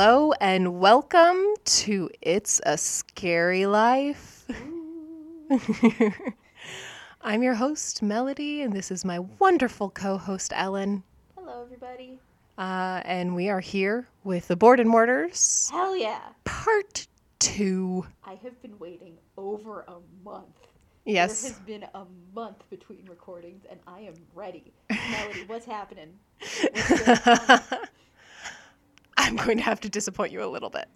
Hello and welcome to It's a Scary Life. I'm your host, Melody, and this is my wonderful co host, Ellen. Hello, everybody. Uh, and we are here with the Borden Murders, Hell yeah. part two. I have been waiting over a month. Yes. There has been a month between recordings, and I am ready. Melody, what's happening? What's? I'm going to have to disappoint you a little bit.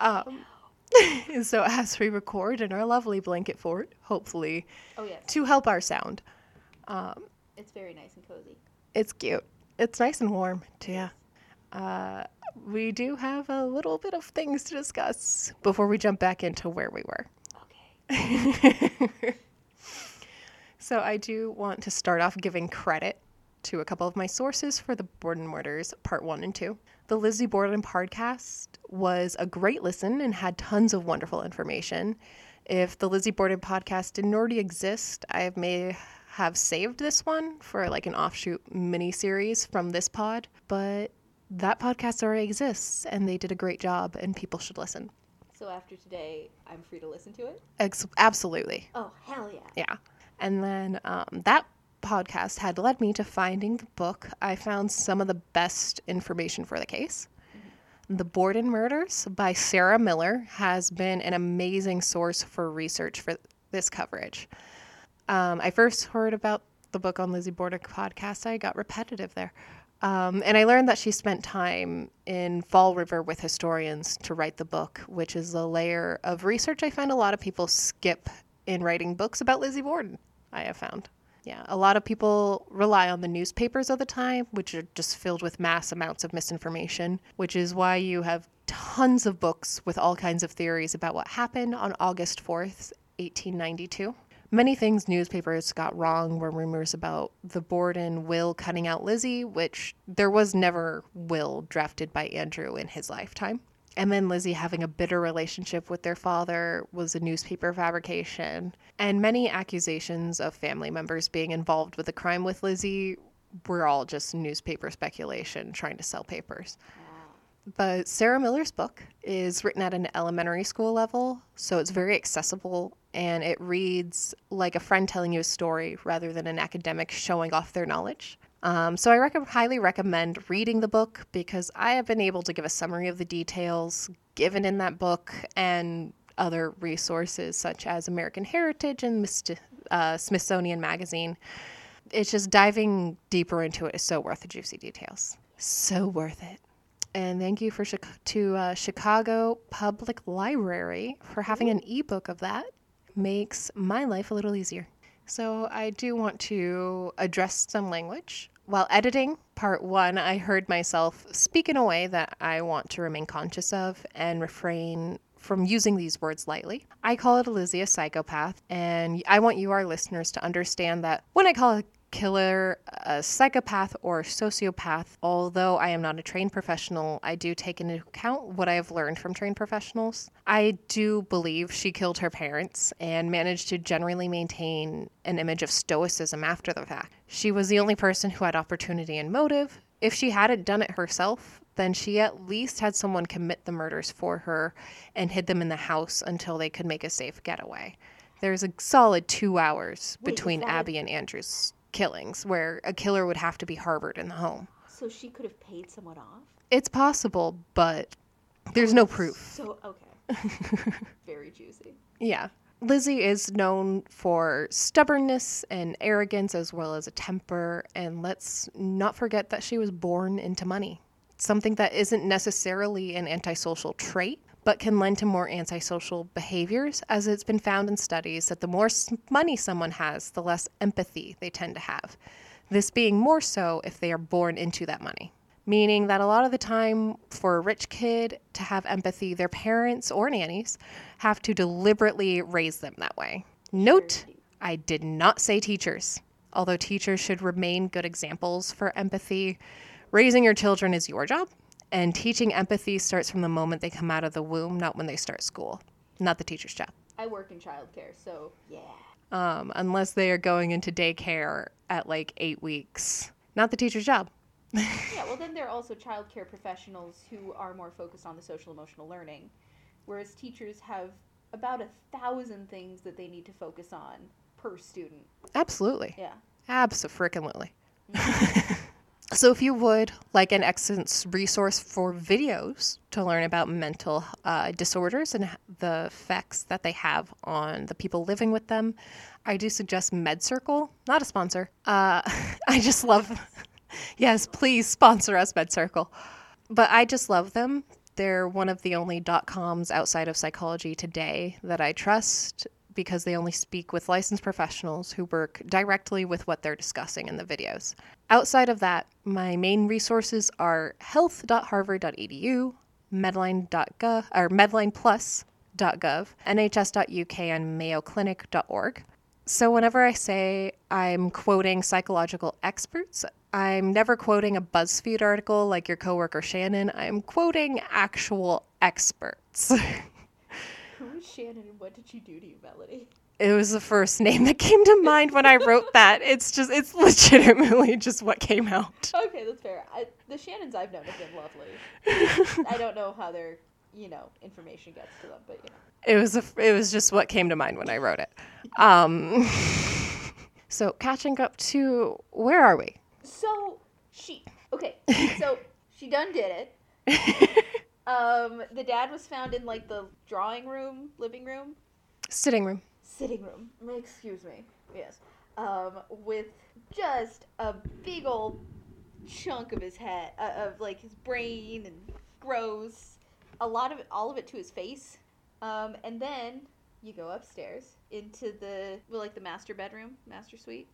Um, so, as we record in our lovely blanket fort, hopefully Oh, yes. to help our sound, It's very nice and cozy. it's cute. It's nice and warm, too. Yeah. Uh, we do have a little bit of things to discuss before we jump back into where we were. Okay. So I do want to start off giving credit to a couple of my sources for the Borden Murders Part 1 and 2. The Lizzie Borden podcast was a great listen and had tons of wonderful information. If the Lizzie Borden podcast didn't already exist, I may have saved this one for like an offshoot mini series from this pod, but that podcast already exists and they did a great job and people should listen. So after today, I'm free to listen to it? Ex- absolutely. Oh, hell yeah. Yeah. And then um, that podcast had led me to finding the book. I found some of the best information for the case. The Borden Murders by Sarah Miller has been an amazing source for research for this coverage. Um, I first heard about the book on Lizzie Borden podcast. I got repetitive there. Um, and I learned that she spent time in Fall River with historians to write the book, which is a layer of research I find a lot of people skip in writing books about Lizzie Borden, I have found. Yeah, a lot of people rely on the newspapers of the time, which are just filled with mass amounts of misinformation, which is why you have tons of books with all kinds of theories about what happened on August 4th, 1892. Many things newspapers got wrong were rumors about the Borden will cutting out Lizzie, which there was never will drafted by Andrew in his lifetime. Emma and Lizzie having a bitter relationship with their father was a newspaper fabrication. And many accusations of family members being involved with the crime with Lizzie were all just newspaper speculation trying to sell papers. But Sarah Miller's book is written at an elementary school level, so it's very accessible and it reads like a friend telling you a story rather than an academic showing off their knowledge. Um, so I rec- highly recommend reading the book because I have been able to give a summary of the details given in that book and other resources such as American Heritage and uh, Smithsonian Magazine. It's just diving deeper into it is so worth the juicy details. So worth it. And thank you for to uh, Chicago Public Library for having an ebook of that. Makes my life a little easier. So I do want to address some language. While editing part one, I heard myself speak in a way that I want to remain conscious of and refrain from using these words lightly. I call it Lizzie a psychopath, and I want you, our listeners, to understand that when I call a killer a psychopath or sociopath, although I am not a trained professional, I do take into account what I have learned from trained professionals. I do believe she killed her parents and managed to generally maintain an image of stoicism after the fact. She was the only person who had opportunity and motive. If she hadn't done it herself, then she at least had someone commit the murders for her and hid them in the house until they could make a safe getaway. There's a solid two hours Wait, between Abby and Andrew's killings where a killer would have to be harbored in the home. So she could have paid someone off? It's possible, but there's no proof. So, okay. very juicy. Yeah. Lizzie is known for stubbornness and arrogance as well as a temper, and let's not forget that she was born into money. Something that isn't necessarily an antisocial trait, but can lend to more antisocial behaviors, as it's been found in studies that the more money someone has, the less empathy they tend to have. This being more so if they are born into that money. Meaning that a lot of the time, for a rich kid to have empathy, their parents or nannies have to deliberately raise them that way. Note, I did not say teachers. Although teachers should remain good examples for empathy, raising your children is your job, and teaching empathy starts from the moment they come out of the womb, not when they start school. Not the teacher's job. I work in childcare, so yeah. Um, unless they are going into daycare at like eight weeks. Not the teacher's job. Yeah, well, then there are also childcare professionals who are more focused on the social emotional learning, whereas teachers have about a thousand things that they need to focus on per student. Absolutely. Yeah. Absolutely. so, if you would like an excellent resource for videos to learn about mental uh, disorders and the effects that they have on the people living with them, I do suggest MedCircle. Not a sponsor. Uh, I just love. yes, please sponsor us, MedCircle. But I just love them. They're one of the only dot coms outside of psychology today that I trust because they only speak with licensed professionals who work directly with what they're discussing in the videos. Outside of that, my main resources are health.harvard.edu, medline.gov or medlineplus.gov, nhs.uk and mayoclinic.org. So whenever I say I'm quoting psychological experts, I'm never quoting a BuzzFeed article like your coworker Shannon. I'm quoting actual experts. Who is Shannon and what did she do to you, Melody? it was the first name that came to mind when I wrote that. It's just it's legitimately just what came out. Okay, that's fair. I, the Shannons I've known have been lovely. I don't know how their, you know, information gets to them, but you know. It was a, it was just what came to mind when I wrote it. Um, so catching up to where are we? So she okay. So she done did it. Um, the dad was found in like the drawing room, living room, Sitting room. sitting room. Excuse me. Yes. Um, with just a big old chunk of his head, uh, of like his brain and gross. A lot of it, all of it to his face. Um, and then you go upstairs into the well, like the master bedroom, master suite,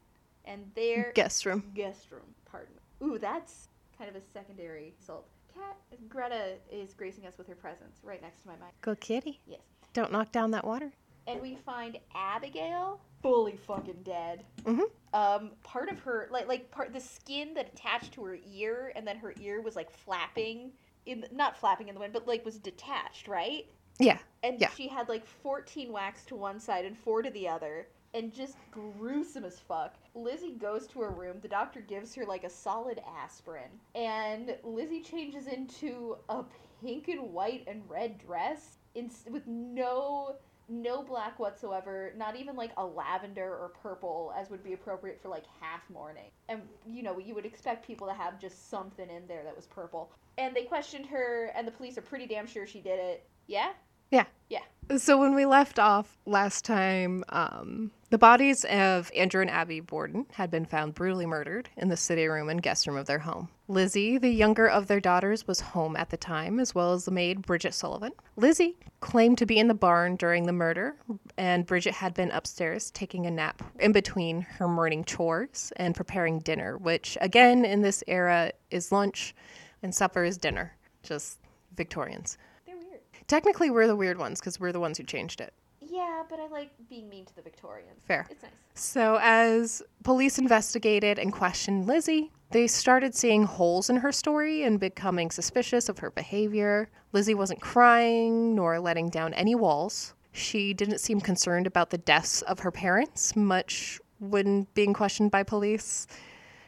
and there Guest room. guest room. Pardon me. Ooh, that's kind of a secondary assault. Cat Greta is gracing us with her presence right next to my mic. Go kitty. Yes. Don't knock down that water. And we find Abigail fully fucking dead. Mm-hmm. Um, part of her like like part the skin that attached to her ear, and then her ear was like flapping in not flapping in the wind, but like was detached, right? Yeah. And Yeah. she had like 14 whacks to one side and four to the other, and just gruesome as fuck. Lizzie goes to her room. The doctor gives her like a solid aspirin, and Lizzie changes into a pink and white and red dress in, with no no black whatsoever, not even like a lavender or purple as would be appropriate for like half mourning. And you know, you would expect people to have just something in there that was purple. And they questioned her and the police are pretty damn sure she did it. Yeah? Yeah. Yeah. So when we left off last time, um, the bodies of Andrew and Abby Borden had been found brutally murdered in the city room and guest room of their home. Lizzie, the younger of their daughters, was home at the time, as well as the maid Bridget Sullivan. Lizzie claimed to be in the barn during the murder, and Bridget had been upstairs taking a nap in between her morning chores and preparing dinner, which, again, in this era is lunch and supper is dinner. Just Victorians. They're weird. Technically, we're the weird ones because we're the ones who changed it. Yeah, but I like being mean to the Victorians. Fair. It's nice. So, as police investigated and questioned Lizzie, they started seeing holes in her story and becoming suspicious of her behavior. Lizzie wasn't crying nor letting down any walls. She didn't seem concerned about the deaths of her parents, much when being questioned by police.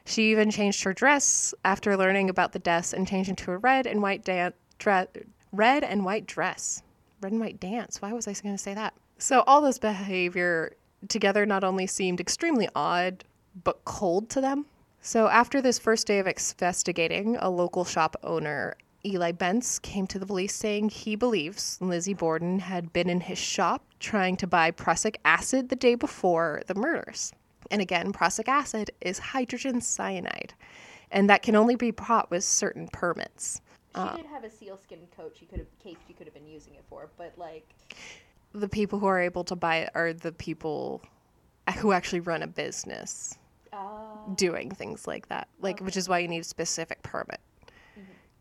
She even changed her dress after learning about the deaths and changed into a red and white dan- dre- red and white dress. Red and white dance. Why was I going to say that? So all this behavior together not only seemed extremely odd, but cold to them. So after this first day of investigating, a local shop owner, Eli Bence, came to the police saying he believes Lizzie Borden had been in his shop trying to buy prussic acid the day before the murders. And again, prussic acid is hydrogen cyanide, and that can only be bought with certain permits. She Uh. did have a sealskin coat she could have case she could have been using it for, but like The people who are able to buy it are the people who actually run a business uh, doing things like that. Like, which is why you need a specific permit.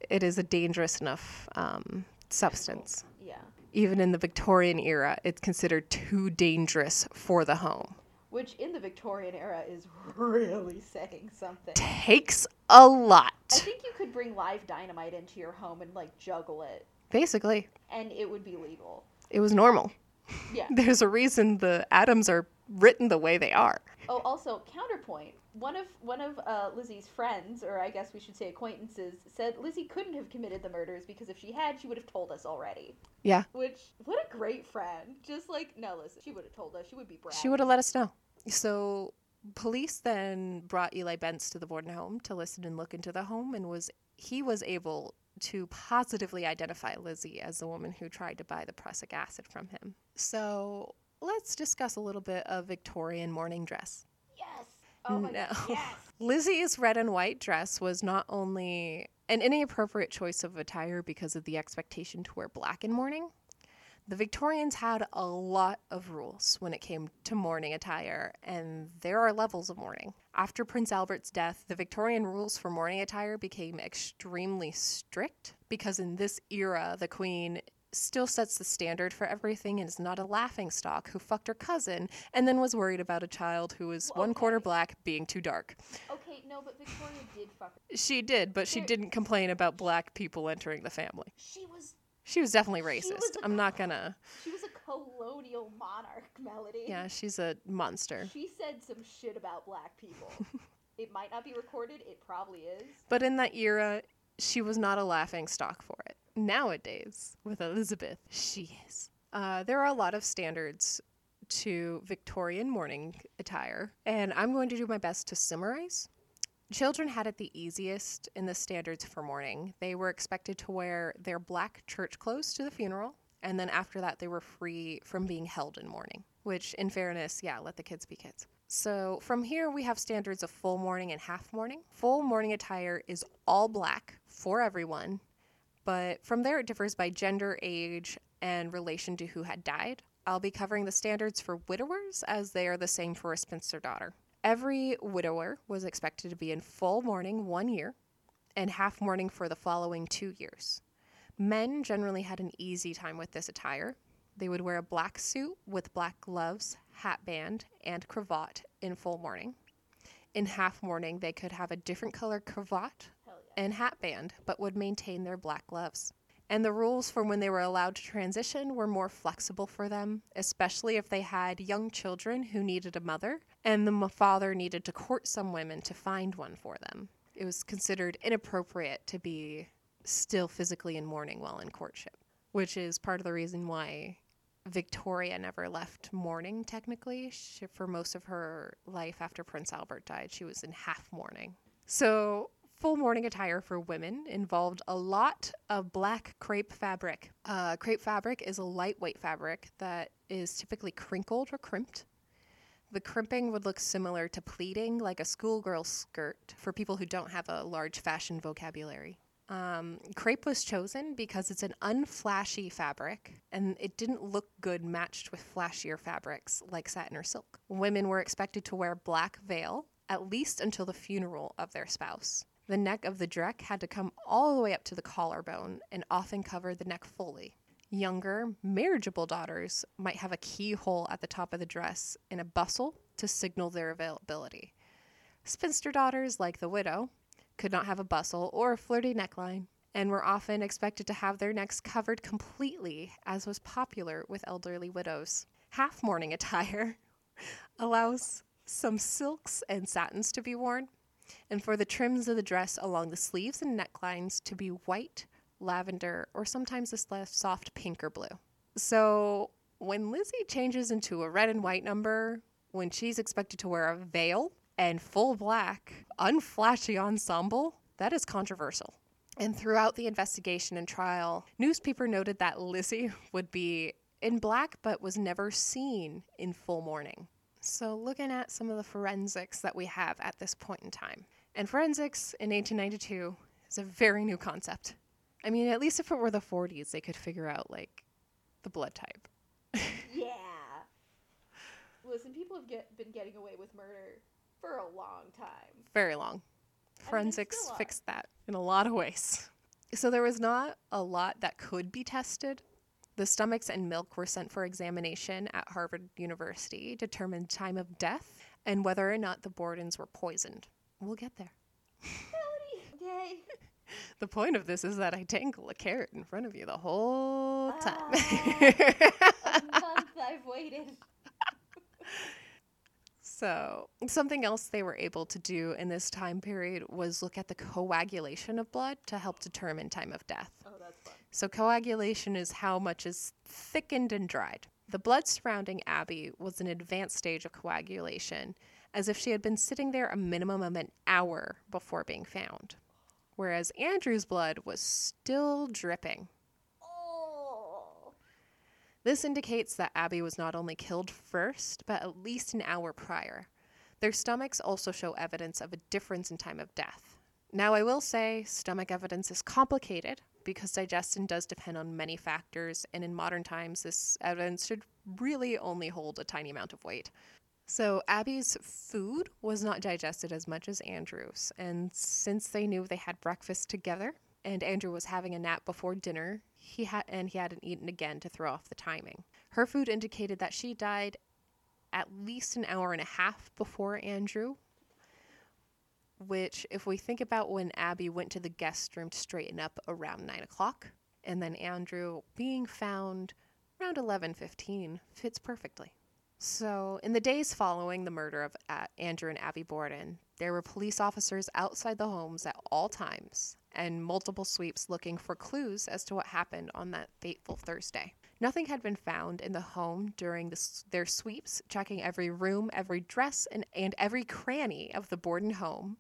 It is a dangerous enough um, substance. yeah. Even in the Victorian era, it's considered too dangerous for the home. Which in the Victorian era is really saying something. Takes a lot, I think you could bring live dynamite into your home and like juggle it basically. and it would be legal. It was normal. Yeah. There's a reason the atoms are written the way they are. Oh, also counterpoint. One of one of uh, Lizzie's friends, or I guess we should say acquaintances, said Lizzie couldn't have committed the murders because if she had, she would have told us already. Yeah. Which what a great friend. Just like no, listen, she would have told us. She would be bragging. She would have let us know. So police then brought Eli Bence to the Borden home to listen and look into the home and was he was able to positively identify Lizzie as the woman who tried to buy the prussic acid from him. So let's discuss a little bit of Victorian mourning dress. Yes. Oh my No. god. Yes. Lizzie's red and white dress was not only an inappropriate choice of attire because of the expectation to wear black in mourning. The Victorians had a lot of rules when it came to mourning attire, and there are levels of mourning. After Prince Albert's death, the Victorian rules for mourning attire became extremely strict because in this era, the Queen still sets the standard for everything and is not a laughing stock who fucked her cousin and then was worried about a child who was Well, one quarter black being too dark. Okay, no, but Victoria did fuck. Her. She did, but she didn't complain about black people entering the family. She was She was definitely She was racist. a I'm not gonna. she was colonial monarch, Melody. Yeah, she's a monster. She said some shit about black people. it might not be recorded. It probably is. But in that era, she was not a laughing stock for it. Nowadays, with Elizabeth, she is. Uh, there are a lot of standards to Victorian mourning attire, and I'm going to do my best to summarize. Children had it the easiest in the standards for mourning. They were expected to wear their black church clothes to the funeral, and then after that, they were free from being held in mourning, which, in fairness, yeah, let the kids be kids. So from here, we have standards of full mourning and half mourning. Full mourning attire is all black for everyone, but from there, it differs by gender, age, and relation to who had died. I'll be covering the standards for widowers as they are the same for a spinster daughter. Every widower was expected to be in full mourning one year and half mourning for the following two years. Men generally had an easy time with this attire. They would wear a black suit with black gloves, hat band, and cravat in full mourning. In half mourning, they could have a different color cravat yeah. and hat band, but would maintain their black gloves. And the rules for when they were allowed to transition were more flexible for them, especially if they had young children who needed a mother, and the father needed to court some women to find one for them. It was considered inappropriate to be still physically in mourning while in courtship, which is part of the reason why Victoria never left mourning, technically. She, for most of her life after Prince Albert died, she was in half mourning. So, full mourning attire for women involved a lot of black crepe fabric. Uh, crepe fabric is a lightweight fabric that is typically crinkled or crimped. The crimping would look similar to pleating, like a schoolgirl skirt, for people who don't have a large fashion vocabulary. Um, crepe was chosen because it's an unflashy fabric and it didn't look good matched with flashier fabrics like satin or silk. Women were expected to wear black veil at least until the funeral of their spouse. The neck of the dress had to come all the way up to the collarbone and often cover the neck fully. Younger, marriageable daughters might have a keyhole at the top of the dress and a bustle to signal their availability. Spinster daughters, like the widow, could not have a bustle or a flirty neckline and were often expected to have their necks covered completely, as was popular with elderly widows. Half mourning attire allows some silks and satins to be worn, and for the trims of the dress along the sleeves and necklines to be white, lavender, or sometimes a soft pink or blue. So when Lizzie changes into a red and white number, when she's expected to wear a veil and full black, unflashy ensemble, that is controversial. And throughout the investigation and trial, newspaper noted that Lizzie would be in black but was never seen in full mourning. So, looking at some of the forensics that we have at this point in time, and forensics in 1892 is a very new concept. I mean, at least if it were the 40s, they could figure out like the blood type. Yeah. Listen, people have get, been getting away with murder for a long time. Very long. Forensics fixed that in a lot of ways. So there was not a lot that could be tested. The stomachs and milk were sent for examination at Harvard University, determined time of death, and whether or not the Bordens were poisoned. We'll get there. The point of this is that I dangle a carrot in front of you the whole time. Ah, a month I've waited. So, something else they were able to do in this time period was look at the coagulation of blood to help determine time of death. Oh, that's fun. So, coagulation is how much is thickened and dried. The blood surrounding Abby was an advanced stage of coagulation, as if she had been sitting there a minimum of an hour before being found. Whereas Andrew's blood was still dripping. This indicates that Abby was not only killed first, but at least an hour prior. Their stomachs also show evidence of a difference in time of death. Now, I will say stomach evidence is complicated because digestion does depend on many factors, and in modern times, this evidence should really only hold a tiny amount of weight. So, Abby's food was not digested as much as Andrew's, and since they knew they had breakfast together, and Andrew was having a nap before dinner, he had and he hadn't eaten again to throw off the timing. Her food indicated that she died at least an hour and a half before Andrew, which, if we think about when Abby went to the guest room to straighten up around nine o'clock, and then Andrew being found around eleven fifteen, fits perfectly. So, in the days following the murder of uh, Andrew and Abby Borden, there were police officers outside the homes at all times and multiple sweeps looking for clues as to what happened on that fateful Thursday. Nothing had been found in the home during the, their sweeps, checking every room, every dress, and, and every cranny of the Borden home,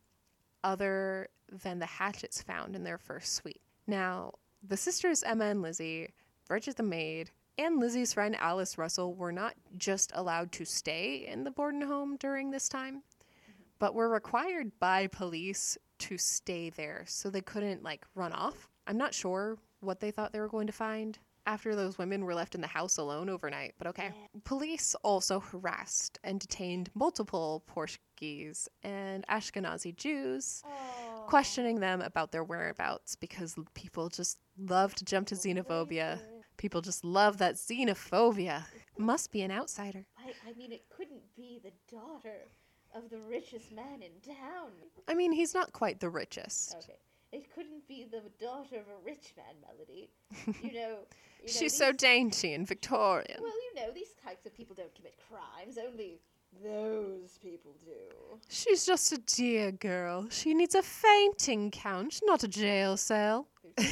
other than the hatchets found in their first sweep. Now, the sisters Emma and Lizzie, Bridget the maid, and Lizzie's friend Alice Russell were not just allowed to stay in the Borden home during this time, but were required by police to stay there so they couldn't like run off. I'm not sure what they thought they were going to find after those women were left in the house alone overnight, but okay. Police also harassed and detained multiple Portuguese and Ashkenazi Jews Oh. questioning them about their whereabouts because people just love to jump to xenophobia. People just love that xenophobia. Must be an outsider. I, I mean, it couldn't be the daughter of the richest man in town. I mean, he's not quite the richest. Okay. It couldn't be the daughter of a rich man, Melody. You know. You know She's so dainty and Victorian. Well, you know, these types of people don't commit crimes. Only those people do. She's just a dear girl. She needs a fainting couch, not a jail cell. you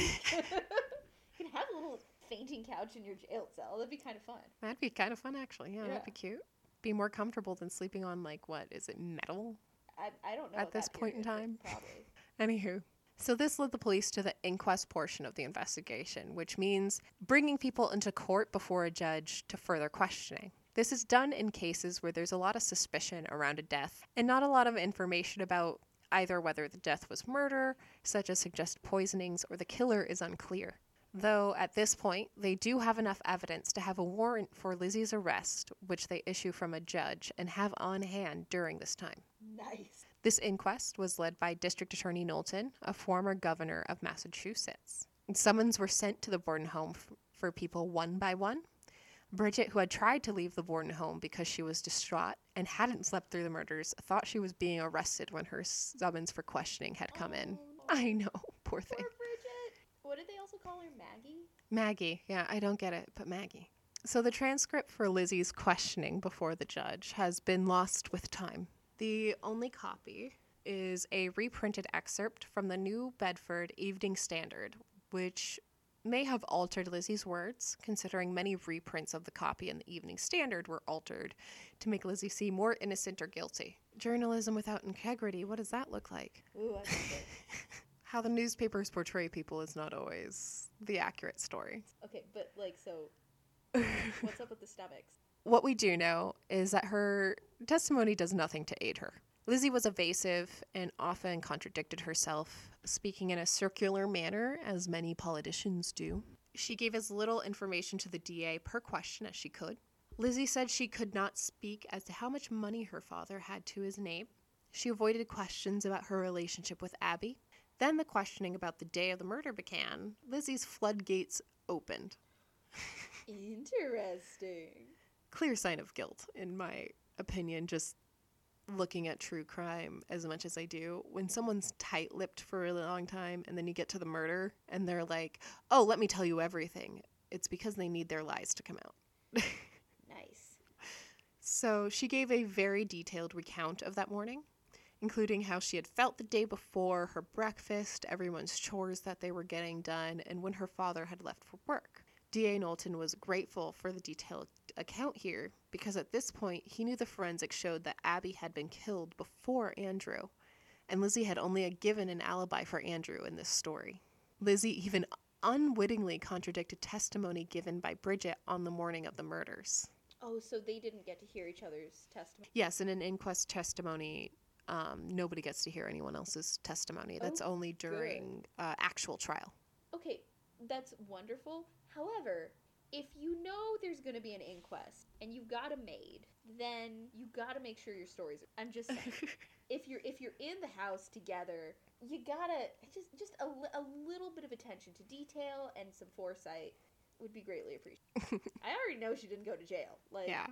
can have a little fainting couch in your jail cell. That'd be kind of fun. That'd be kind of fun, actually. Yeah, Yeah. that'd be cute. Be more comfortable than sleeping on, like, what? Is it metal? I, I don't know At this point in time. Probably. Anywho. So, this led the police to the inquest portion of the investigation, which means bringing people into court before a judge to further questioning. This is done in cases where there's a lot of suspicion around a death and not a lot of information about either whether the death was murder, such as suggest poisonings, or the killer is unclear. Though at this point, they do have enough evidence to have a warrant for Lizzie's arrest, which they issue from a judge and have on hand during this time. Nice. This inquest was led by District Attorney Knowlton, a former governor of Massachusetts. Summons were sent to the Borden home f- for people one by one. Bridget, who had tried to leave the Borden home because she was distraught and hadn't slept through the murders, thought she was being arrested when her summons for questioning had come in. Oh, I know, poor Poor thing. What did they also call her, Maggie? Maggie, yeah, I don't get it, but Maggie. So the transcript for Lizzie's questioning before the judge has been lost with time. The only copy is a reprinted excerpt from the New Bedford Evening Standard, which may have altered Lizzie's words, considering many reprints of the copy in the Evening Standard were altered to make Lizzie seem more innocent or guilty. Journalism without integrity, what does that look like? Ooh, I like it. How the newspapers portray people is not always the accurate story. Okay, but like, so what's up with the stomachs? What we do know is that her testimony does nothing to aid her. Lizzie was evasive and often contradicted herself, speaking in a circular manner, as many politicians do. She gave as little information to the DA per question as she could. Lizzie said she could not speak as to how much money her father had to his name. She avoided questions about her relationship with Abby. Then the questioning about the day of the murder began. Lizzie's floodgates opened. Interesting. clear sign of guilt, in my opinion, just looking at true crime as much as I do. When someone's tight lipped for a long time and then you get to the murder and they're like, oh, let me tell you everything, it's because they need their lies to come out. Nice. So she gave a very detailed recount of that morning, including how she had felt the day before, her breakfast, everyone's chores that they were getting done, and when her father had left for work. D.A. Knowlton was grateful for the detailed account here because at this point he knew the forensics showed that Abby had been killed before Andrew, and Lizzie had only given an alibi for Andrew in this story. Lizzie even unwittingly contradicted testimony given by Bridget on the morning of the murders. Oh, so they didn't get to hear each other's testimony. Yes, in an inquest testimony, um, nobody gets to hear anyone else's testimony. That's Oh, only during uh, actual trial. Okay, that's wonderful. However, if you know there's going to be an inquest and you've got a maid, then you got to make sure your stories. I'm just saying, if you're if you're in the house together, you gotta just just a, li- a little bit of attention to detail and some foresight would be greatly appreciated. I already know she didn't go to jail. Like, Yeah.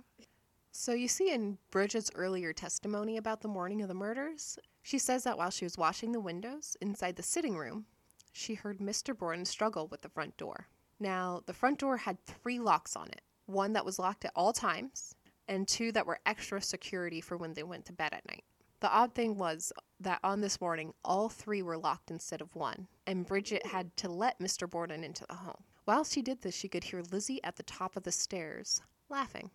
So you see in Bridget's earlier testimony about the morning of the murders, she says that while she was washing the windows inside the sitting room, she heard Mr. Borden struggle with the front door. Now, the front door had three locks on it one that was locked at all times, and two that were extra security for when they went to bed at night. The odd thing was that on this morning, all three were locked instead of one, and Bridget had to let Mr. Borden into the home. While she did this, she could hear Lizzie at the top of the stairs laughing.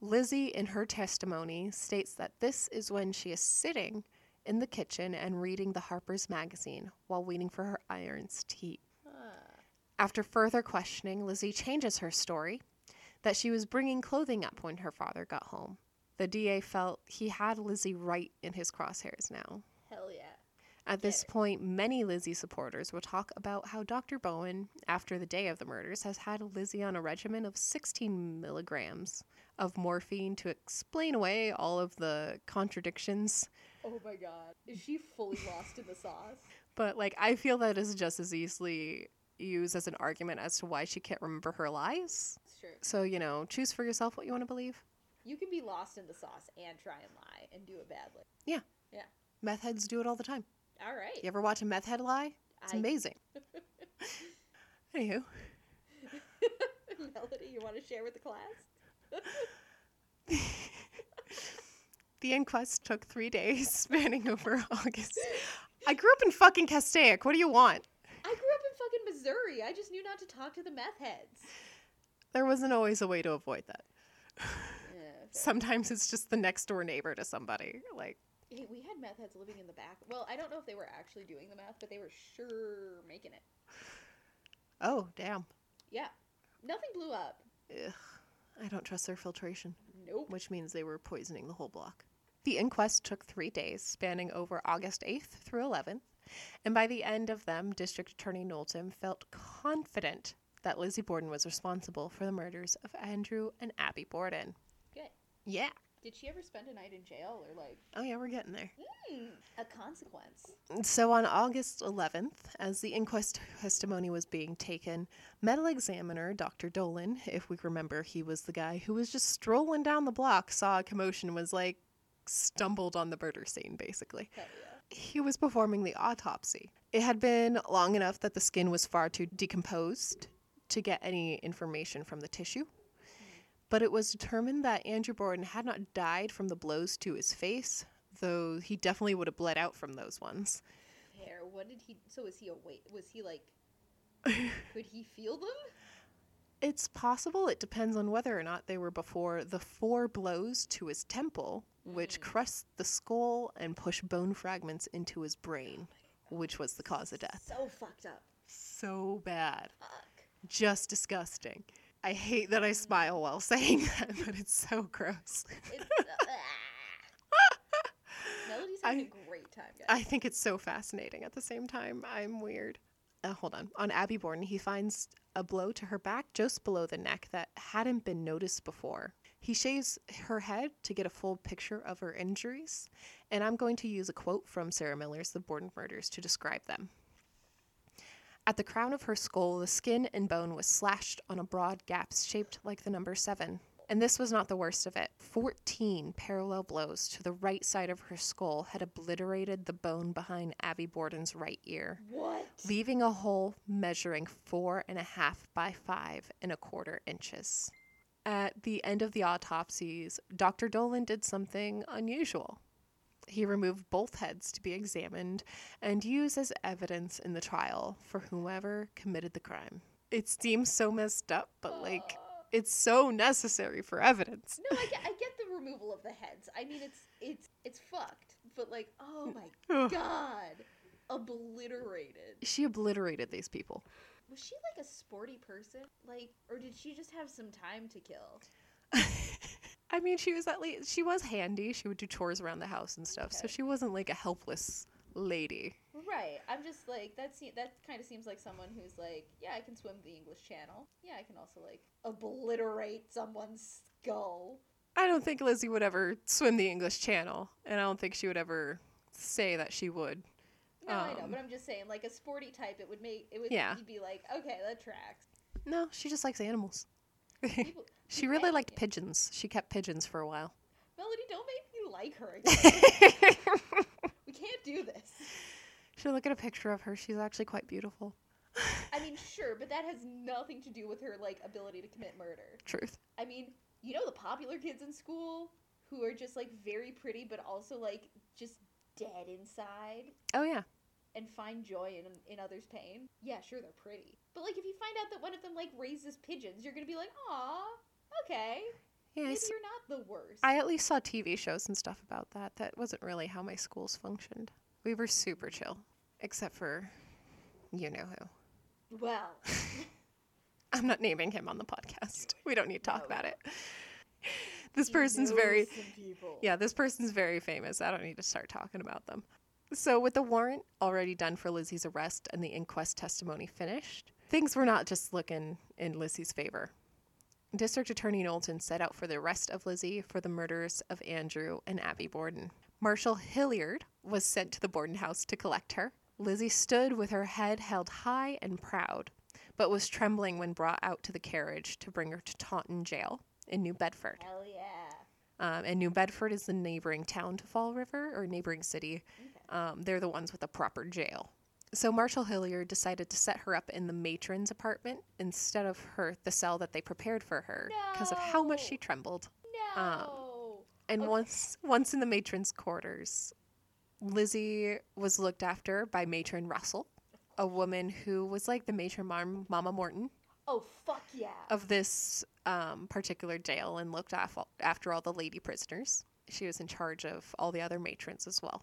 Lizzie, in her testimony, states that this is when she is sitting in the kitchen and reading the Harper's magazine while waiting for her irons to heat. Ah. After further questioning, Lizzie changes her story that she was bringing clothing up when her father got home. The DA felt he had Lizzie right in his crosshairs now. At this point, many Lizzie supporters will talk about how Dr. Bowen, after the day of the murders, has had Lizzie on a regimen of 16 milligrams of morphine to explain away all of the contradictions. Oh my god, is she fully lost in the sauce? But, like, I feel that is just as easily used as an argument as to why she can't remember her lies. True. So, you know, choose for yourself what you want to believe. You can be lost in the sauce and try and lie and do it badly. Yeah, Yeah. meth heads do it all the time. All right. You ever watch a meth head lie? It's I- amazing. Anywho. Melody, you want to share with the class? The inquest took three days, spanning over August. I grew up in fucking Castaic. What do you want? I grew up in fucking Missouri. I just knew not to talk to the meth heads. There wasn't always a way to avoid that. Yeah, Sometimes it's just the next door neighbor to somebody. Like, Hey, we had meth heads living in the back. Well, I don't know if they were actually doing the meth, but they were sure making it. oh, damn. Yeah. Nothing blew up. Ugh. I don't trust their filtration, Nope. which means they were poisoning the whole block. The inquest took three days, spanning over August 8th through 11th, and by the end of them, District Attorney Knowlton felt confident that Lizzie Borden was responsible for the murders of Andrew and Abby Borden. Good. Yeah. Did she ever spend a night in jail or like Oh, yeah, we're getting there. hmm, a consequence? So on August 11th, as the inquest testimony was being taken, medical examiner Dr. Dolan, if we remember, he was the guy who was just strolling down the block, saw a commotion, was like stumbled on the murder scene, basically. Yeah. He was performing the autopsy. It had been long enough that the skin was far too decomposed to get any information from the tissue. But it was determined that Andrew Borden had not died from the blows to his face, though he definitely would have bled out from those ones. Fair. What did he? So was he awake? Was he like? could he feel them? It's possible. It depends on whether or not they were before the four blows to his temple, which mm. crushed the skull and pushed bone fragments into his brain, oh which was the cause of death. So fucked up. So bad. Fuck. Just disgusting. I hate that I smile while saying that, but it's so gross. It's, uh, Melody's having a great time, guys. I think it's so fascinating at the same time. I'm weird. Uh, hold on. On Abby Borden, he finds a blow to her back just below the neck that hadn't been noticed before. He shaves her head to get a full picture of her injuries, and I'm going to use a quote from Sarah Miller's The Borden Murders to describe them. At the crown of her skull, the skin and bone was slashed on a broad gap shaped like the number seven. And this was not the worst of it. Fourteen parallel blows to the right side of her skull had obliterated the bone behind Abby Borden's right ear, what? leaving a hole measuring four and a half by five and a quarter inches. At the end of the autopsies, Dr. Dolan did something unusual. He removed both heads to be examined and used as evidence in the trial for whoever committed the crime. It seems so messed up, but like it's so necessary for evidence. no, I get, I get the removal of the heads. I mean, it's it's it's fucked. But like, oh my god, obliterated. She obliterated these people. Was she like a sporty person? Like, or did she just have some time to kill? I mean, she was at least she was handy. She would do chores around the house and stuff, so she wasn't like a helpless lady. Right. I'm just like that. Se- that kind of seems like someone who's like, yeah, I can swim the English Channel. Yeah, I can also like obliterate someone's skull. I don't think Lizzie would ever swim the English Channel, and I don't think she would ever say that she would. No, I know, Um, but I'm just saying, like a sporty type, it would make it would Yeah. be like, okay, that tracks. No, she just likes animals. People, she really liked it. pigeons. She kept pigeons for a while. Melody, don't make me like her again. we can't do this. Should look at a picture of her. She's actually quite beautiful. I mean, sure, but that has nothing to do with her like ability to commit murder. Truth. I mean, you know the popular kids in school who are just like very pretty, but also like just dead inside Oh yeah. and find joy in in others' pain. Yeah, sure, they're pretty, but like if you find out that one of them like raises pigeons, you're gonna be like, aw, okay, Yeah. I, maybe you're not the worst. I at least saw TV shows and stuff about that. That wasn't really how my schools functioned. We were super chill, except for, you know who. well, I'm not naming him on the podcast. We don't need to talk No. about it. This person's very. Yeah, this person's very famous. I don't need to start talking about them. So, with the warrant already done for Lizzie's arrest and the inquest testimony finished, things were not just looking in Lizzie's favor. District Attorney Knowlton set out for the arrest of Lizzie for the murders of Andrew and Abby Borden. Marshal Hilliard was sent to the Borden house to collect her. Lizzie stood with her head held high and proud, but was trembling when brought out to the carriage to bring her to Taunton Jail in New Bedford. Hell yeah. Um, and New Bedford is the neighboring town to Fall River or neighboring city. Um, they're the ones with a proper jail. So Marshall Hilliard decided to set her up in the matron's apartment instead of her the cell that they prepared for her because of how much she trembled. No. And Okay. once once in the matron's quarters, Lizzie was looked after by matron Russell, a woman who was like the matron Mom, Mama Morton oh fuck yeah. of this um, particular jail and looked af- after all the lady prisoners. She was in charge of all the other matrons as well.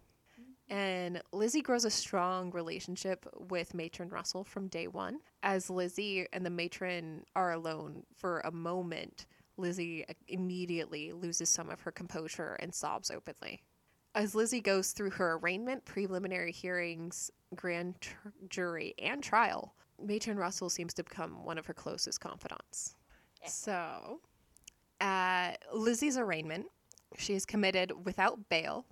And Lizzie grows a strong relationship with matron Russell from day one. As Lizzie and the matron are alone for a moment, Lizzie immediately loses some of her composure and sobs openly. As Lizzie goes through her arraignment, preliminary hearings, grand tr- jury, and trial, Matron Russell seems to become one of her closest confidants. So, at Lizzie's arraignment, she is committed without bail,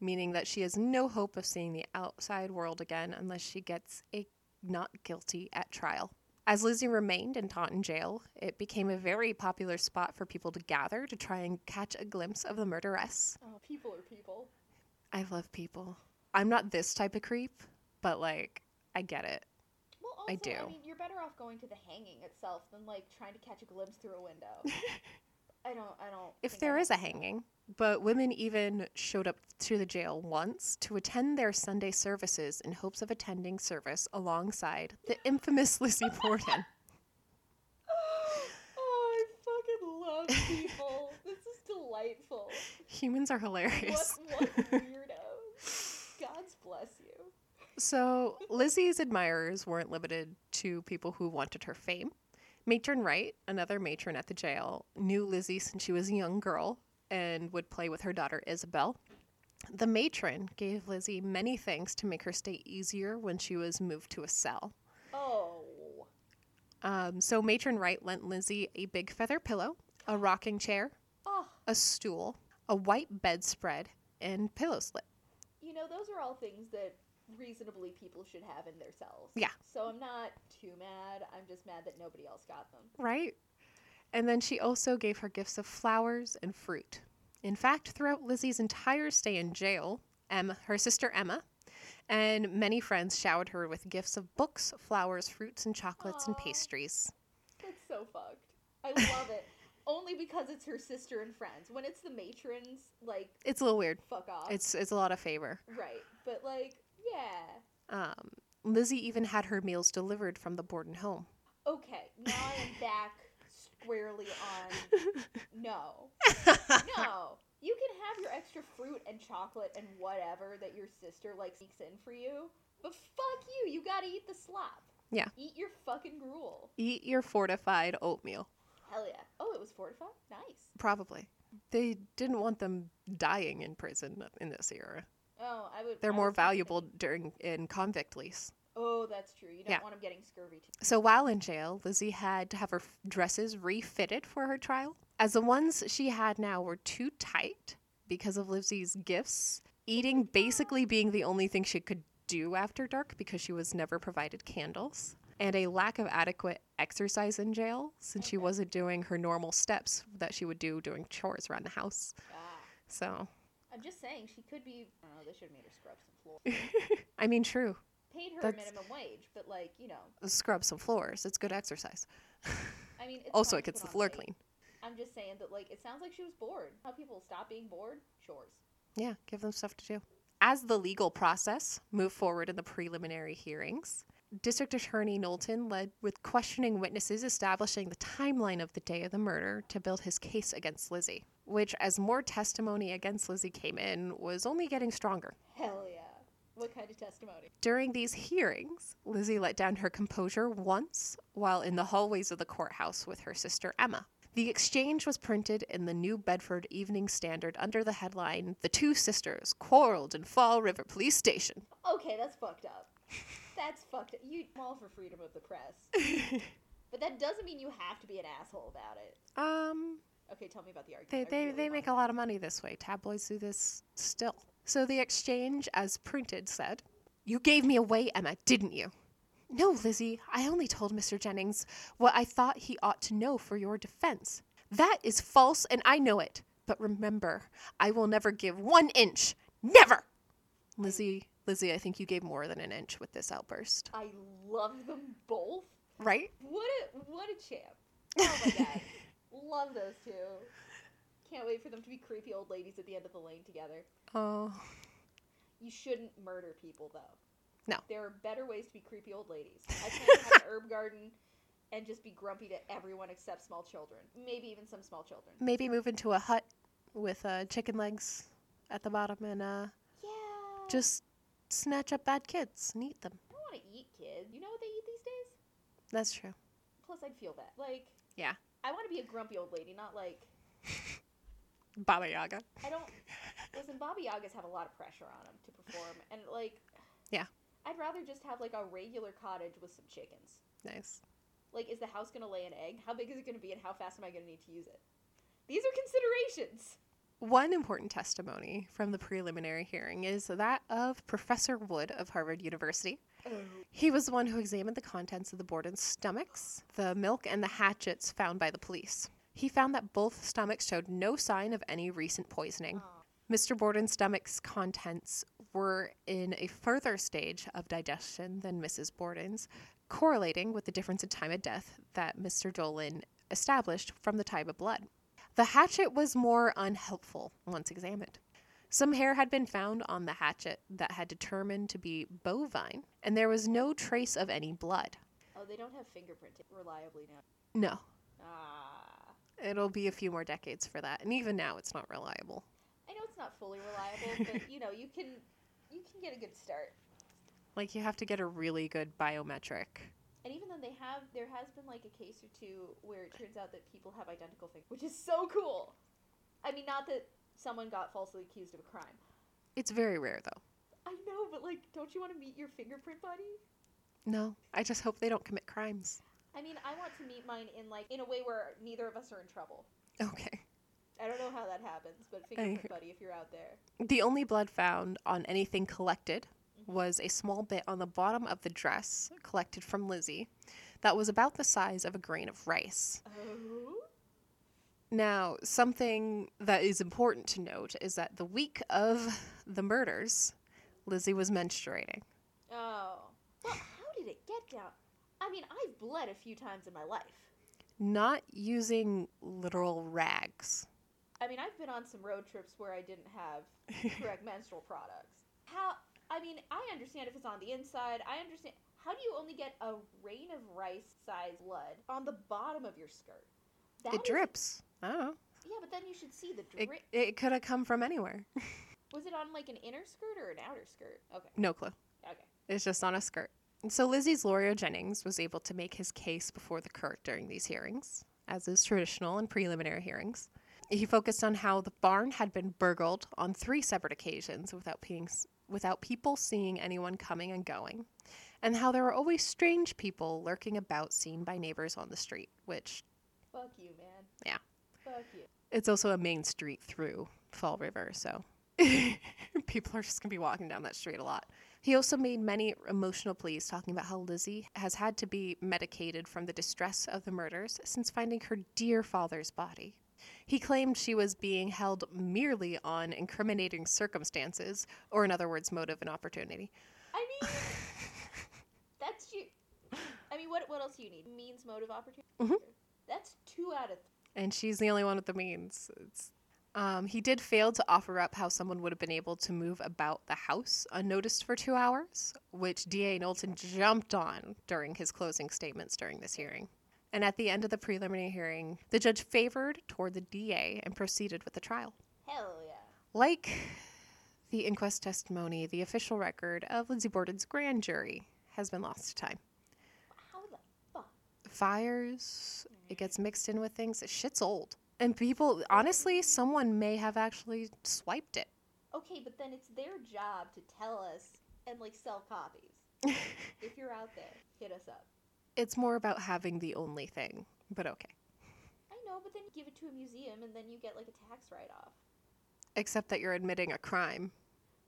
meaning that she has no hope of seeing the outside world again unless she gets a not guilty at trial. As Lizzie remained in Taunton jail, it became a very popular spot for people to gather to try and catch a glimpse of the murderess. Oh, people are people. I love people. I'm not this type of creep, but like, I get it. Well, also, I I, do. mean, you're better off going to the hanging itself than like trying to catch a glimpse through a window. I don't. I don't. If there is a hanging, but women even showed up to the jail once to attend their Sunday services in hopes of attending service alongside the infamous Lizzie Borden. oh, I fucking love people. this is delightful. Humans are What hilarious. what weirdos. God's bless you. So, Lizzie's admirers weren't limited to people who wanted her fame. Matron Wright, another matron at the jail, knew Lizzie since she was a young girl and would play with her daughter Isabel. The matron gave Lizzie many things to make her stay easier when she was moved to a cell. Oh. Um, so, Matron Wright lent Lizzie a big feather pillow, a rocking chair, Oh. a stool, a white bedspread, and pillow slip. You know, those are all things that reasonably people should have in their cells. Yeah. So I'm not too mad. I'm just mad that nobody else got them. Right? And then she also gave her gifts of flowers and fruit. In fact, throughout Lizzie's entire stay in jail, Emma, her sister Emma, and many friends showered her with gifts of books, flowers, fruits, and chocolates and pastries. That's so fucked. I love it. only because it's her sister and friends. When it's the matrons, like It's a little weird. fuck off. It's it's a lot of favor. right, but like yeah. Um, Lizzie even had her meals delivered from the Borden home. Okay, now I am back squarely on no. No. You can have your extra fruit and chocolate and whatever that your sister like sneaks in for you, but fuck you, you gotta eat the slop. Yeah. Eat your fucking gruel. Eat your fortified oatmeal. Hell yeah. Oh, it was fortified? Nice. Probably. They didn't want them dying in prison in this era. Oh, I would. They're I more was thinking- valuable during in convict lease. Oh, that's true. You don't Yeah. want them getting scurvy too. So while in jail, Lizzie had to have her f- dresses refitted for her trial, as the ones she had now were too tight because of Lizzie's gifts, eating basically being the only thing she could do after dark because she was never provided candles, and a lack of adequate exercise in jail since she wasn't doing her normal steps that she would do doing chores around the house. Ah. So, I'm just saying she could be. I don't know. They should have made her scrub some floor. I mean, true, Paid her a That's- minimum wage, but like you know, scrub some floors. It's good exercise. I mean. It's Also, it gets the floor clean. I'm just saying that like it sounds like she was bored. How people stop being bored? Chores. Yeah, give them stuff to do. As the legal process moved forward in the preliminary hearings, District Attorney Knowlton led with questioning witnesses establishing the timeline of the day of the murder to build his case against Lizzie, which, as more testimony against Lizzie came in, was only getting stronger. Hell yeah. What kind of testimony? During these hearings, Lizzie let down her composure once while in the hallways of the courthouse with her sister Emma. The exchange was printed in the New Bedford Evening Standard under the headline The Two Sisters Quarreled in Fall River Police Station. Okay, that's fucked up. That's fucked up. You I'm all for freedom of the press, but that doesn't mean you have to be an asshole about it. Um, Okay, tell me about the argument. They they, really they make a lot of money this way. Tabloids do this still. So the exchange, as printed, said, You gave me away, Emma, didn't you? No, Lizzie, I only told Mr. Jennings what I thought he ought to know for your defense. That is false, and I know it. But remember, I will never give one inch. Never! Lizzie, Lizzie, I think you gave more than an inch with this outburst. I love them both. Right? What a what a champ. Oh my god. love those two. Can't wait for them to be creepy old ladies at the end of the lane together. Oh, You shouldn't murder people though. No. There are better ways to be creepy old ladies. I can't have an herb garden and just be grumpy to everyone except small children. Maybe even some small children. maybe move into a hut with uh, chicken legs at the bottom and uh, Yeah. just snatch up bad kids and eat them. I don't want to eat kids. You know what they eat these days? That's true. Plus, I'd feel bad. Like, Yeah. I want to be a grumpy old lady, not like Baba Yaga. I don't. Listen, Baba Yagas have a lot of pressure on them to perform, and like, Yeah. I'd rather just have like a regular cottage with some chickens. Nice. Like, is the house gonna lay an egg? How big is it gonna be, and how fast am I gonna need to use it? These are considerations. One important testimony from the preliminary hearing is that of Professor Wood of Harvard University. He was the one who examined the contents of the Borden's stomachs, the milk, and the hatchets found by the police. He found that both stomachs showed no sign of any recent poisoning. Mr. Borden's stomach's contents were in a further stage of digestion than Mrs. Borden's, correlating with the difference in time of death that Mr. Dolan established from the type of blood. The hatchet was more unhelpful once examined. Some hair had been found on the hatchet that had determined to be bovine, and there was no trace of any blood. Oh, they don't have fingerprinting reliably now. No, Ah. it'll be a few more decades for that, and even now it's not reliable. I know it's not fully reliable, but you know, you can you can get a good start. Like you have to get a really good biometric. And even then, they have there has been like a case or two where it turns out that people have identical things, which is so cool. I mean, not that someone got falsely accused of a crime. It's very rare though. I know, but like, don't you want to meet your fingerprint buddy? No, I just hope they don't commit crimes. I mean, I want to meet mine in like in a way where neither of us are in trouble. Okay. I don't know how that happens, but fingerprint buddy, if you're out there, The only blood found on anything collected was a small bit on the bottom of the dress collected from Lizzie that was about the size of a grain of rice. oh, Now, something that is important to note is that the week of the murders, Lizzie was menstruating. oh, well, how did it get down? I mean, I've bled a few times in my life. not using literal rags. I mean, I've been on some road trips where I didn't have correct menstrual products. How? I mean, I understand if it's on the inside. I understand. How do you only get a rain of rice sized blood on the bottom of your skirt? That it is- drips. I don't know. yeah, but then you should see the It, drip. it could have come from anywhere. Was it on like an inner skirt or an outer skirt? Okay. no clue. Okay. It's just on a skirt. And so Lizzie's lawyer Jennings was able to make his case before the court during these hearings, as is traditional in preliminary hearings. He focused on how the barn had been burgled on three separate occasions without being, without people seeing anyone coming and going, and how there were always strange people lurking about seen by neighbors on the street, which Fuck you, man. Yeah. Fuck you. it's also a main street through Fall River, so people are just going to be walking down that street a lot. He also made many emotional pleas talking about how Lizzie has had to be medicated from the distress of the murders since finding her dear father's body. He claimed she was being held merely on incriminating circumstances, or in other words, motive and opportunity. I mean, that's you. I mean, what what else do you need? Means, motive, opportunity. Mhm. That's two out of. and she's the only one with the means. It's, um, he did fail to offer up how someone would have been able to move about the house unnoticed for two hours, which DA Knowlton jumped on during his closing statements during this hearing. And at the end of the preliminary hearing, the judge favored toward the DA and proceeded with the trial. Hell yeah. Like the inquest testimony, the official record of Lizzie Borden's grand jury has been lost to time. How the fuck? fires. It gets mixed in with things. Shit's old. And people, honestly, someone may have actually swiped it. Okay, but then it's their job to tell us and like sell copies. if you're out there, hit us up. It's more about having the only thing, but okay. I know, but then you give it to a museum and then you get like a tax write off. Except that you're admitting a crime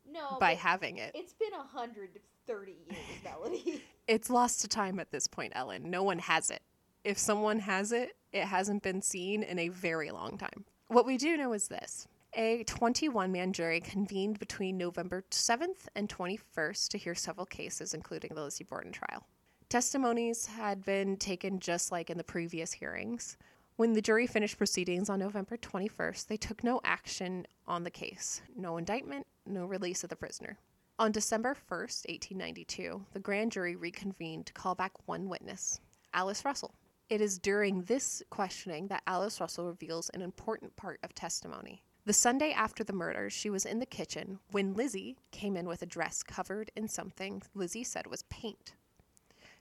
No. by having it. It's been 130 years, Melody. It's lost to time at this point, Ellen. No one has it. If someone has it, it hasn't been seen in a very long time. What we do know is this. A 21 man jury convened between November 7th and 21st to hear several cases, including the Lizzie Borden trial. Testimonies had been taken just like in the previous hearings. When the jury finished proceedings on November 21st, they took no action on the case no indictment, no release of the prisoner. On December 1st, 1892, the grand jury reconvened to call back one witness, Alice Russell. It is during this questioning that Alice Russell reveals an important part of testimony. The Sunday after the murders, she was in the kitchen when Lizzie came in with a dress covered in something Lizzie said was paint.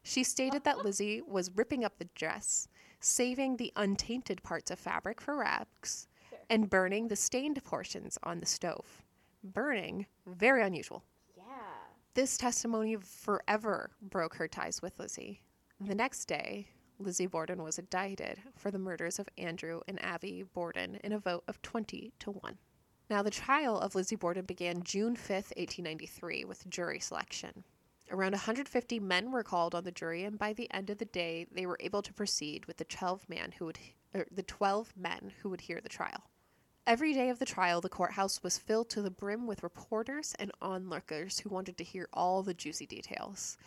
She stated that Lizzie was ripping up the dress, saving the untainted parts of fabric for rags, Sure. and burning the stained portions on the stove. Burning, very unusual. yeah. This testimony forever broke her ties with Lizzie. The next day, Lizzie Borden was indicted for the murders of Andrew and Abby Borden in a vote of 20 to 1. Now, the trial of Lizzie Borden began June 5th, 1893, with jury selection. Around 150 men were called on the jury, and by the end of the day, they were able to proceed with the 12 man who would, er, the 12 men who would hear the trial. Every day of the trial, the courthouse was filled to the brim with reporters and onlookers who wanted to hear all the juicy details,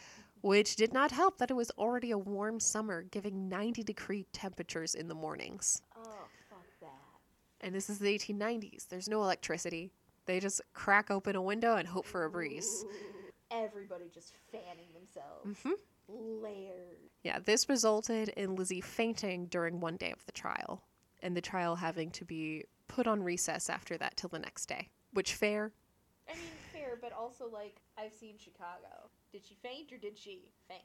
which did not help that it was already a warm summer, giving 90 degree temperatures in the mornings. Oh, fuck that. And this is the 1890s. There's no electricity. They just crack open a window and hope for a breeze. Everybody just fanning themselves. Mhm. Layers. Yeah, this resulted in Lizzie fainting during one day of the trial, and the trial having to be put on recess after that till the next day. Which fair? I mean, fair, but also like I've seen Chicago. Did she faint or did she faint?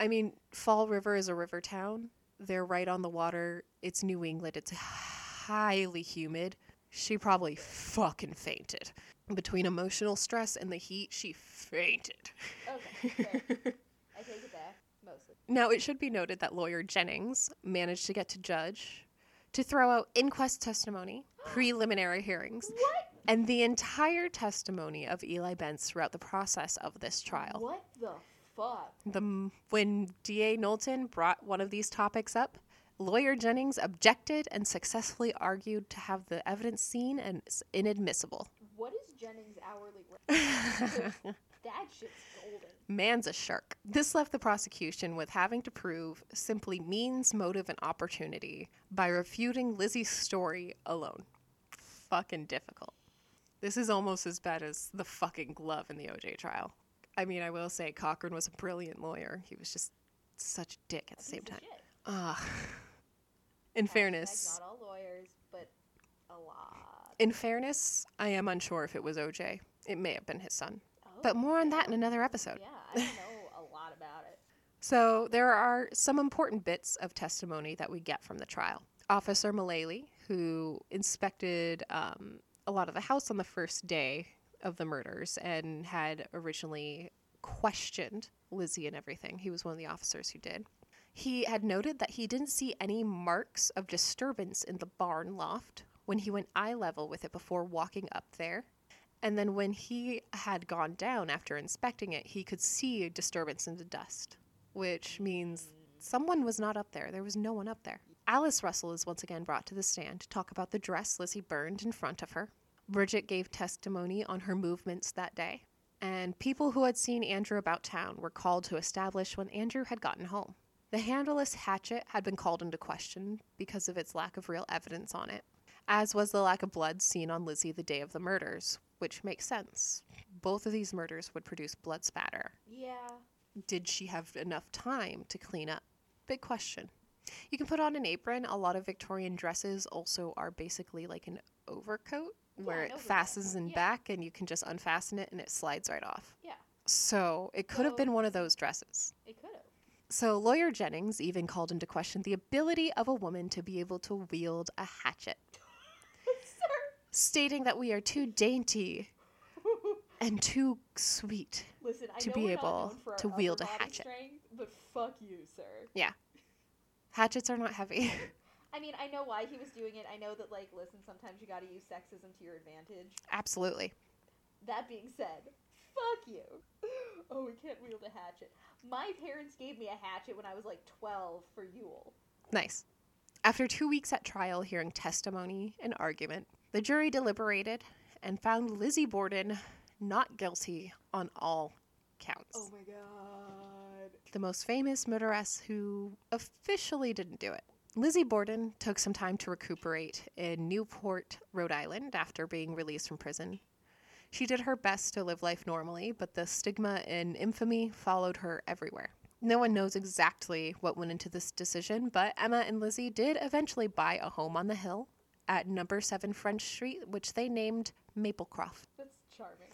I mean, Fall River is a river town. They're right on the water. It's New England. It's highly humid. She probably fucking fainted. Between emotional stress and the heat, she fainted. Okay. I take it back mostly. Now, it should be noted that lawyer Jennings managed to get to judge to throw out inquest testimony, preliminary hearings, What? and the entire testimony of Eli Bence throughout the process of this trial. What the fuck? The, when DA Knowlton brought one of these topics up, lawyer Jennings objected and successfully argued to have the evidence seen and inadmissible. What is Jennings' hourly rate? that shit's golden. Man's a shark. This left the prosecution with having to prove simply means, motive, and opportunity by refuting Lizzie's story alone. Fucking difficult. This is almost as bad as the fucking glove in the OJ trial. I mean, I will say Cochran was a brilliant lawyer. He was just such a dick at the same time. Ah. In Hashtag fairness, not all lawyers, but a lot. in fairness, I am unsure if it was OJ. It may have been his son. Oh, But more on that in another episode. yeah, I know a lot about it. So there are some important bits of testimony that we get from the trial. Officer Mullally, who inspected um, a lot of the house on the first day of the murders and had originally questioned Lizzie and everything. He was one of the officers who did. He had noted that he didn't see any marks of disturbance in the barn loft when he went eye level with it before walking up there. And then when he had gone down after inspecting it, he could see a disturbance in the dust, which means someone was not up there. There was no one up there. Alice Russell is once again brought to the stand to talk about the dress Lizzie burned in front of her. Bridget gave testimony on her movements that day. And people who had seen Andrew about town were called to establish when Andrew had gotten home. The handleless hatchet had been called into question because of its lack of real evidence on it, as was the lack of blood seen on Lizzie the day of the murders, which makes sense. Both of these murders would produce blood spatter. Yeah. Did she have enough time to clean up? Big question. You can put on an apron. A lot of Victorian dresses also are basically like an overcoat where an it fastens in Yeah. back and you can just unfasten it and it slides right off. Yeah. So it could have been one of those dresses. It could. So lawyer Jennings even called into question the ability of a woman to be able to wield a hatchet, stating that we are too dainty and too sweet. Listen, To be able known for our to wield a hatchet. strength, but fuck you, sir. Yeah. Hatchets are not heavy. I mean, I know why he was doing it. I know that, like, listen, sometimes you gotta use sexism to your advantage. Absolutely. That being said, fuck you. Oh, we can't wield a hatchet. My parents gave me a hatchet when I was like 12 for Yule. Nice. After two weeks at trial hearing testimony and argument, the jury deliberated and found Lizzie Borden not guilty on all counts. Oh my god. the most famous murderess who officially didn't do it. Lizzie Borden took some time to recuperate in Newport, Rhode Island after being released from prison. She did her best to live life normally, but the stigma and infamy followed her everywhere. No one knows exactly what went into this decision, but Emma and Lizzie did eventually buy a home on the hill at number 7 French Street, which they named Maplecroft. That's charming.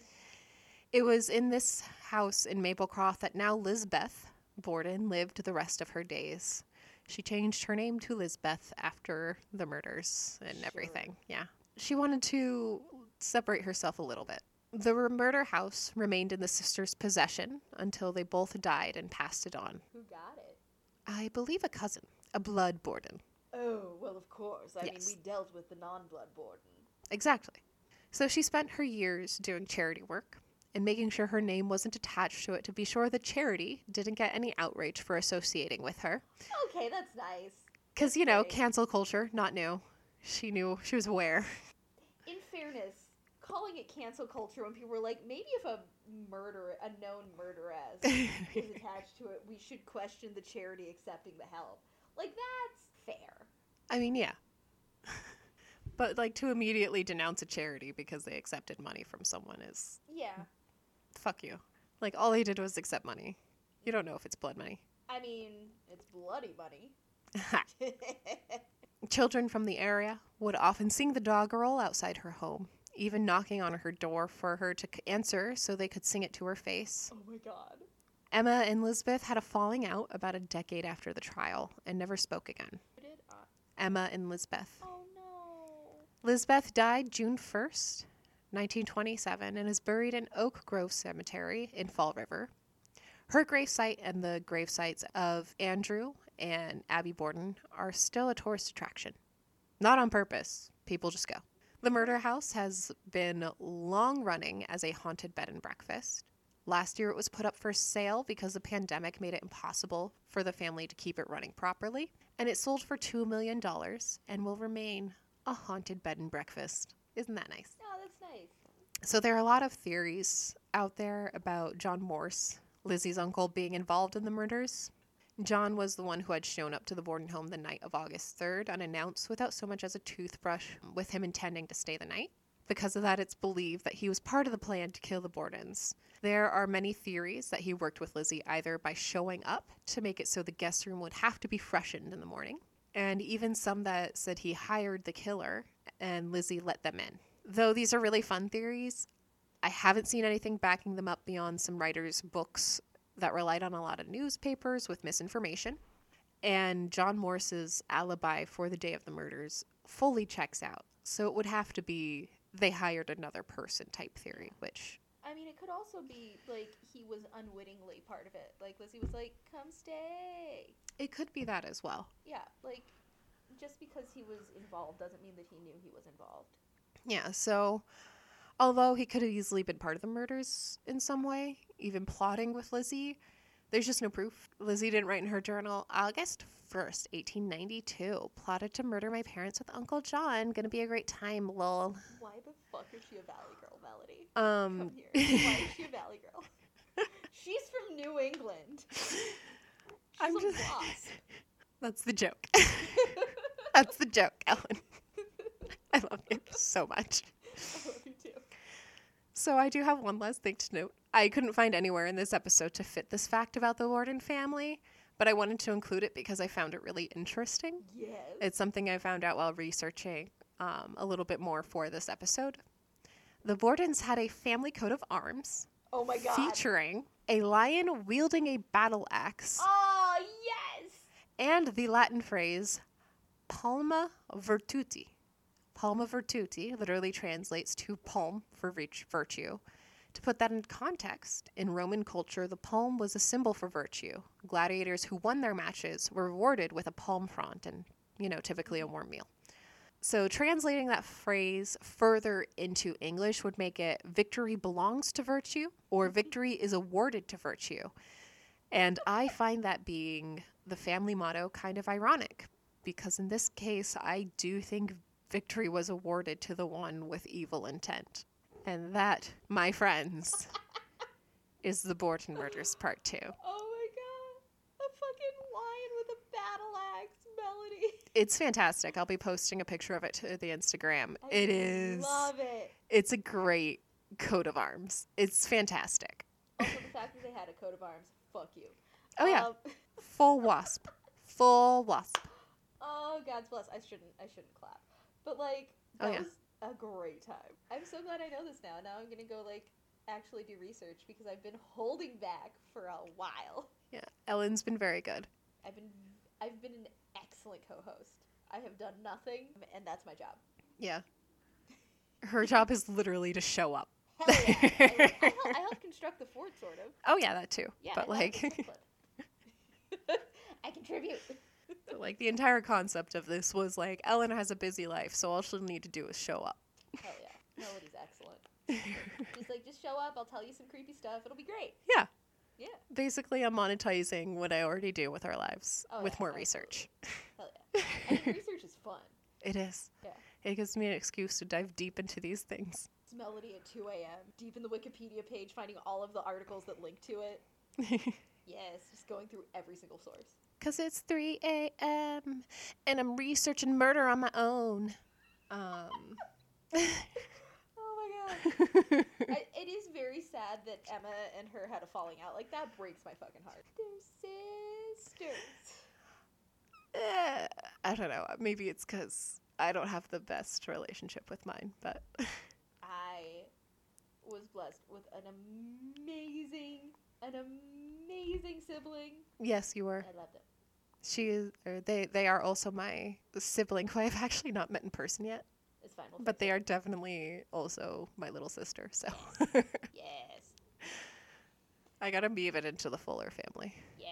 It was in this house in Maplecroft that now Lizbeth Borden lived the rest of her days. She changed her name to Lizbeth after the murders and Sure. everything. Yeah. She wanted to separate herself a little bit. The murder house remained in the sisters' possession until they both died and passed it on. Who got it? I believe a cousin, a blood Borden. Oh, well, of course. I Yes. mean, we dealt with the non blood Borden. Exactly. So she spent her years doing charity work and making sure her name wasn't attached to it to be sure the charity didn't get any outrage for associating with her. Okay, that's nice. Because, you know, Great. cancel culture, not new. She knew, she was aware. Calling it cancel culture when people were like, maybe if a murder, a known murderess is attached to it, we should question the charity accepting the help. Like, that's fair. I mean, yeah. but, like, to immediately denounce a charity because they accepted money from someone is Yeah. fuck you. Like, all they did was accept money. You don't know if it's blood money. I mean, it's bloody money. Children from the area would often sing the doggerel outside her home, even knocking on her door for her to answer so they could sing it to her face. oh my god. Emma and Lizbeth had a falling out about a decade after the trial and never spoke again. Did? Emma and Lizbeth. oh no. Lizbeth died June 1st, 1927, and is buried in Oak Grove Cemetery in Fall River. Her gravesite and the gravesites of Andrew and Abby Borden are still a tourist attraction. Not on purpose, people just go. The murder house has been long running as a haunted bed and breakfast. Last year it was put up for sale because the pandemic made it impossible for the family to keep it running properly, and it sold for $2 million and will remain a haunted bed and breakfast. Isn't that nice? Oh, that's nice. So there are a lot of theories out there about John Morse Lizzie's uncle being involved in the murders. John was the one who had shown up to the Borden home the night of August 3rd, unannounced, without so much as a toothbrush, with him intending to stay the night. Because of that, it's believed that he was part of the plan to kill the Bordens. There are many theories that he worked with Lizzie either by showing up to make it so the guest room would have to be freshened in the morning, and even some that said he hired the killer and Lizzie let them in. Though these are really fun theories, I haven't seen anything backing them up beyond some writers' books that relied on a lot of newspapers with misinformation. And John Morse's alibi for the day of the murders fully checks out. So it would have to be they hired another person type theory, which I mean, it could also be like he was unwittingly part of it. Like Lizzie was like, "Come stay." it could be that as well. Yeah, like just because he was involved doesn't mean that he knew he was involved. Yeah, so although he could have easily been part of the murders in some way, even plotting with Lizzie, there's just no proof. Lizzie didn't write in her journal, August 1st, 1892, plotted to murder my parents with Uncle John. Gonna be a great time, lol. Why the fuck is she a Valley girl, Melody? Um, Come here. Why is she a Valley girl? She's from New England. She's I'm a just- wasp. that's the joke. that's the joke, Ellen. I love you so much. I love you too. So I do have one last thing to note. I couldn't find anywhere in this episode to fit this fact about the Borden family, but I wanted to include it because I found it really interesting. Yes. It's something I found out while researching um, a little bit more for this episode. The Bordens had a family coat of arms oh my god. featuring a lion wielding a battle axe Oh yes. and the Latin phrase palma virtuti. Palma virtuti literally translates to palm for virtue. To put that in context, in Roman culture, the palm was a symbol for virtue. Gladiators who won their matches were rewarded with a palm front and, you know, typically a warm meal. So, translating that phrase further into English would make it victory belongs to virtue or mm-hmm. victory is awarded to virtue. And I find that being the family motto kind of ironic because in this case, I do think victory was awarded to the one with evil intent. And that, my friends, is the Borden Murders Part 2. Oh my god. A fucking lion with a battle axe, Melody. It's fantastic. I'll be posting a picture of it to the Instagram. I it is. Love it. It's a great coat of arms. It's fantastic. Also, the fact that they had a coat of arms. Fuck you. Oh, yeah. Um, Full wasp. Full wasp. oh, God's bless. I shouldn't. I shouldn't clap. But like, Oh, yeah. was a great time. I'm so glad I know this now. Now I'm gonna go like actually do research because I've been holding back for a while. Yeah. Ellen's been very good. I've been I've been an excellent co-host. I have done nothing, and that's my job. Yeah. Her job is literally to show up. Hell yeah! I, I, help, I help construct the fort, sort of. Oh, yeah, that too. Yeah, but I like. I contribute. So, like the entire concept of this was like Ellen has a busy life, so all she'll need to do is show up. Hell yeah, Melody's excellent. She's like, just show up. I'll tell you some creepy stuff. It'll be great. Yeah. Yeah. Basically, I'm monetizing what I already do with our lives Oh, with yeah, more absolutely. research. Hell yeah. Think research is fun. It is. Yeah. It gives me an excuse to dive deep into these things. It's Melody at 2 a.m. Deep in the Wikipedia page, finding all of the articles that link to it. Yes, just going through every single source. Cause it's 3 a.m. and I'm researching murder on my own. Um. Oh my god. I, it is very sad that Emma and her had a falling out. Like, that breaks my fucking heart. They're sisters. eh, I don't know. Maybe it's because I don't have the best relationship with mine, but I was blessed with an amazing, an amazing sibling. yes, you were. I loved it. She is, or they, they are also my sibling who I've actually not met in person yet, It's fine. We'll but they it. are definitely also my little sister. So Yes. I gotta weave it into the Fuller family. Yes.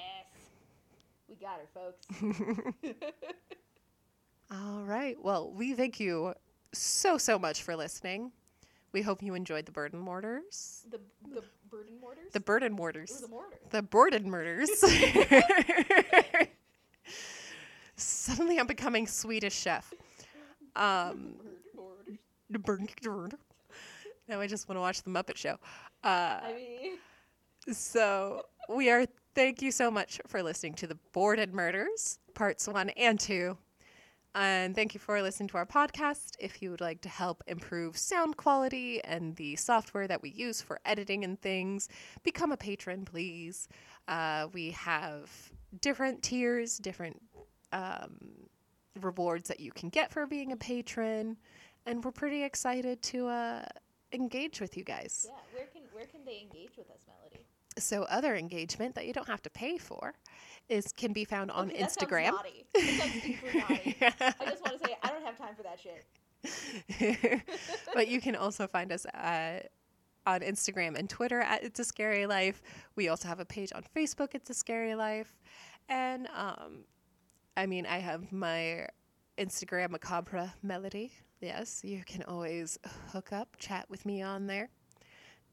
We got her, folks. All right. Well, we thank you so, so much for listening. We hope you enjoyed the Burden Mortars. the the burden mortars. The Burden Mortars. the mortar. The Borden Murders. Suddenly I'm becoming Swedish chef. Um, Burden mortars. the Burden- now I just want to watch the Muppet Show. Uh, I mean, so we are thank you so much for listening to the Boarded Murders, parts one and two. And thank you for listening to our podcast. If you would like to help improve sound quality and the software that we use for editing and things, become a patron, please. Uh, we have different tiers, different um, rewards that you can get for being a patron, and we're pretty excited to uh, engage with you guys. Yeah, where can where can they engage with us, Melody? So other engagement that you don't have to pay for is can be found on Okay, that sounds Instagram. naughty. That sounds super naughty. I just want to say I don't have time for that shit. but you can also find us at, on Instagram and Twitter at It's a Scary Life. We also have a page on Facebook, It's a Scary Life. And um, I mean, I have my Instagram Macabre Melody. Yes, you can always hook up, chat with me on there.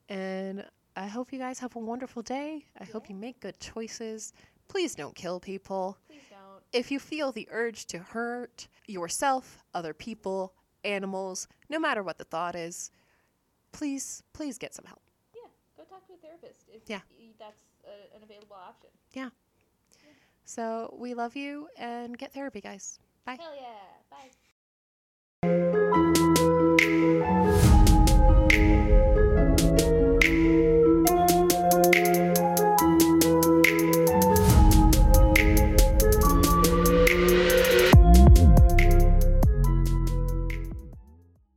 And I hope you guys have a wonderful day. I hope you make good choices. Please don't kill people Please don't. if you feel the urge to hurt yourself, other people, animals, no matter what the thought is, please, please get some help. Yeah, go talk to a therapist if yeah. that's a, an available option. Yeah. yeah. So we love you and get therapy, guys. Bye. Hell yeah. Bye.